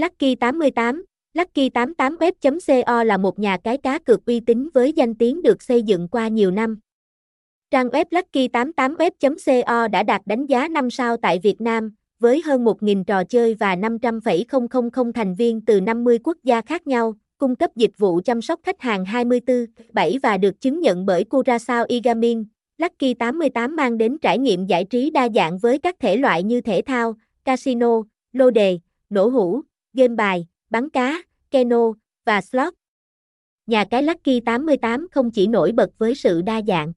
Lucky 88 Lucky 88web.co là một nhà cái cá cược uy tín với danh tiếng được xây dựng qua nhiều năm. Trang web Lucky 88web.co đã đạt đánh giá 5 sao tại Việt Nam, với hơn 1.000 trò chơi và 500,000 thành viên từ 50 quốc gia khác nhau, cung cấp dịch vụ chăm sóc khách hàng 24/7 và được chứng nhận bởi Curaçao eGaming. Lucky 88 mang đến trải nghiệm giải trí đa dạng với các thể loại như thể thao, casino, lô đề, nổ hũ, game bài, bắn cá, keno và slot. Nhà cái Lucky 88 không chỉ nổi bật với sự đa dạng